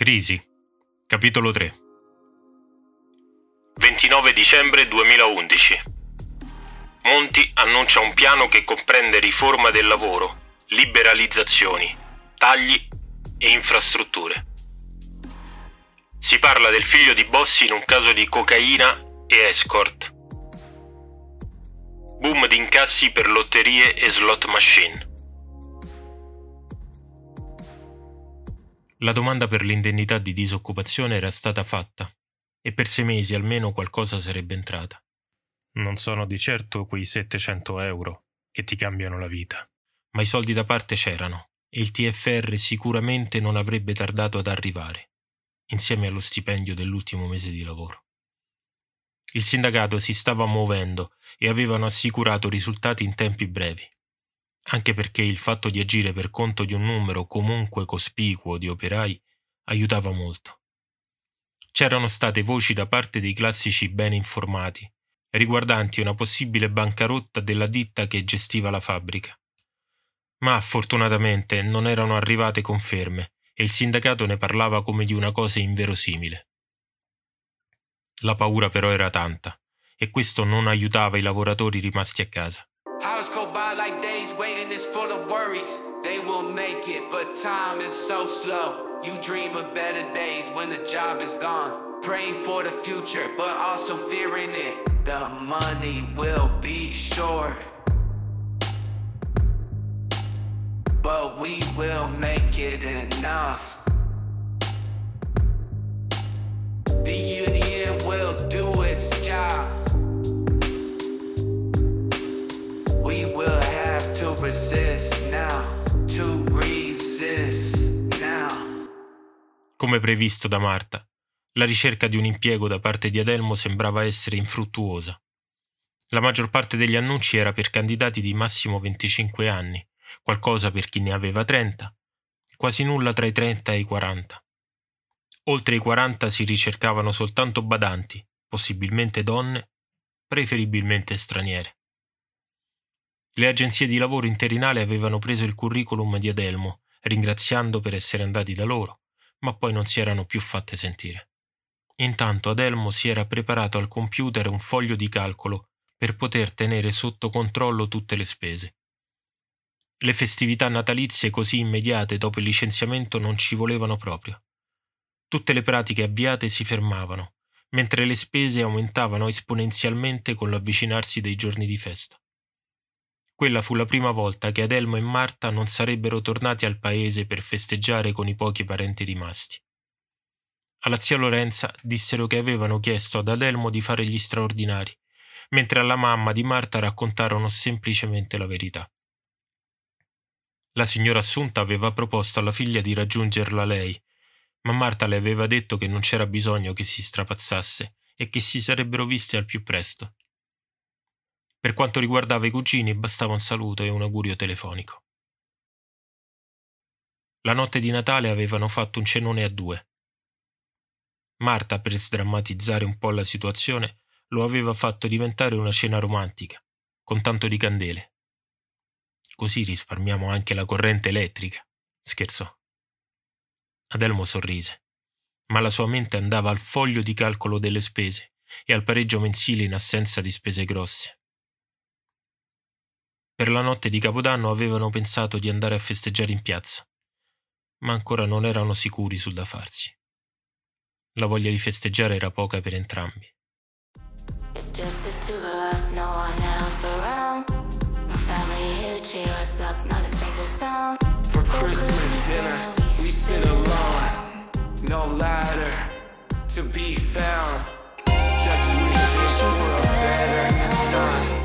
Crisi, capitolo 3 29 dicembre 2011 Monti annuncia un piano che comprende riforma del lavoro, liberalizzazioni, tagli e infrastrutture. Si parla del figlio di Bossi in un caso di cocaina e escort. Boom di incassi per lotterie e slot machine. La domanda per l'indennità di disoccupazione era stata fatta e per sei mesi almeno qualcosa sarebbe entrata. Non sono di certo quei 700 euro che ti cambiano la vita, ma i soldi da parte c'erano e il TFR sicuramente non avrebbe tardato ad arrivare, insieme allo stipendio dell'ultimo mese di lavoro. Il sindacato si stava muovendo e avevano assicurato risultati in tempi brevi anche perché il fatto di agire per conto di un numero comunque cospicuo di operai aiutava molto. C'erano state voci da parte dei classici bene informati, riguardanti una possibile bancarotta della ditta che gestiva la fabbrica. Ma fortunatamente non erano arrivate conferme e il sindacato ne parlava come di una cosa inverosimile. La paura però era tanta e questo non aiutava i lavoratori rimasti a casa. Waiting is full of worries. They will make it, but time is so slow. You dream of better days when the job is gone. Praying for the future, but also fearing it. The money will be short. But we will make it enough. The union Come previsto da Marta, la ricerca di un impiego da parte di Adelmo sembrava essere infruttuosa. La maggior parte degli annunci era per candidati di massimo 25 anni, qualcosa per chi ne aveva 30, quasi nulla tra i 30 e i 40. Oltre i 40 si ricercavano soltanto badanti, possibilmente donne, preferibilmente straniere. Le agenzie di lavoro interinale avevano preso il curriculum di Adelmo, ringraziando per essere andati da loro, ma poi non si erano più fatte sentire. Intanto Adelmo si era preparato al computer un foglio di calcolo per poter tenere sotto controllo tutte le spese. Le festività natalizie così immediate dopo il licenziamento non ci volevano proprio. Tutte le pratiche avviate si fermavano, mentre le spese aumentavano esponenzialmente con l'avvicinarsi dei giorni di festa. Quella fu la prima volta che Adelmo e Marta non sarebbero tornati al paese per festeggiare con i pochi parenti rimasti. Alla zia Lorenza dissero che avevano chiesto ad Adelmo di fare gli straordinari, mentre alla mamma di Marta raccontarono semplicemente la verità. La signora Assunta aveva proposto alla figlia di raggiungerla lei, ma Marta le aveva detto che non c'era bisogno che si strapazzasse e che si sarebbero viste al più presto. Per quanto riguardava i cugini bastava un saluto e un augurio telefonico. La notte di Natale avevano fatto un cenone a due. Marta, per sdrammatizzare un po' la situazione, lo aveva fatto diventare una cena romantica, con tanto di candele. Così risparmiamo anche la corrente elettrica, scherzò. Adelmo sorrise, ma la sua mente andava al foglio di calcolo delle spese e al pareggio mensile in assenza di spese grosse. Per la notte di Capodanno avevano pensato di andare a festeggiare in piazza, ma ancora non erano sicuri sul da farsi. La voglia di festeggiare era poca per entrambi. It's just the two of us, no one else around. No family here to cheer us up, not a single sound. For Christmas dinner, we sit alone. No ladder to be found. Just wishing for a better time.